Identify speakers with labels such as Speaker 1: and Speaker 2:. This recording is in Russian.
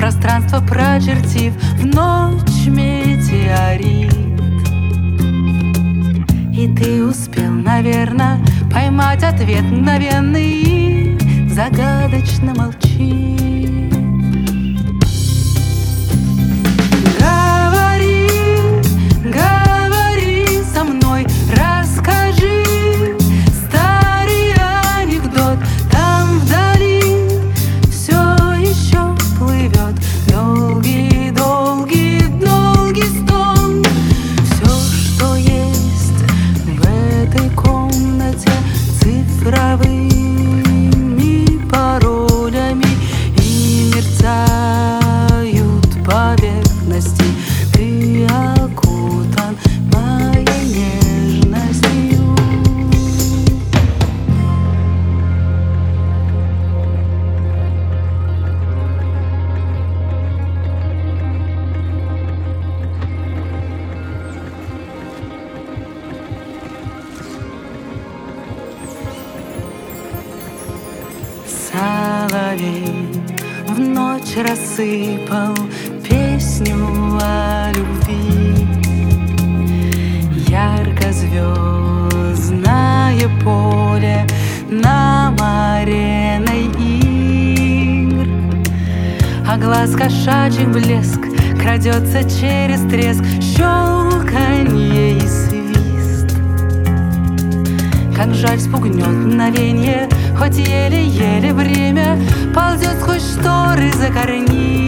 Speaker 1: пространство прочертив в ночь метеорит. И ты успел, наверное, поймать ответ мгновенный и загадочно молчишь. Соловей в ночь рассыпал песню о любви. Ярко звездное поле на ареной игр, А глаз кошачий блеск крадется через треск, щелканье и. Как жаль спугнет мгновенье Хоть еле-еле время Ползет сквозь шторы за корни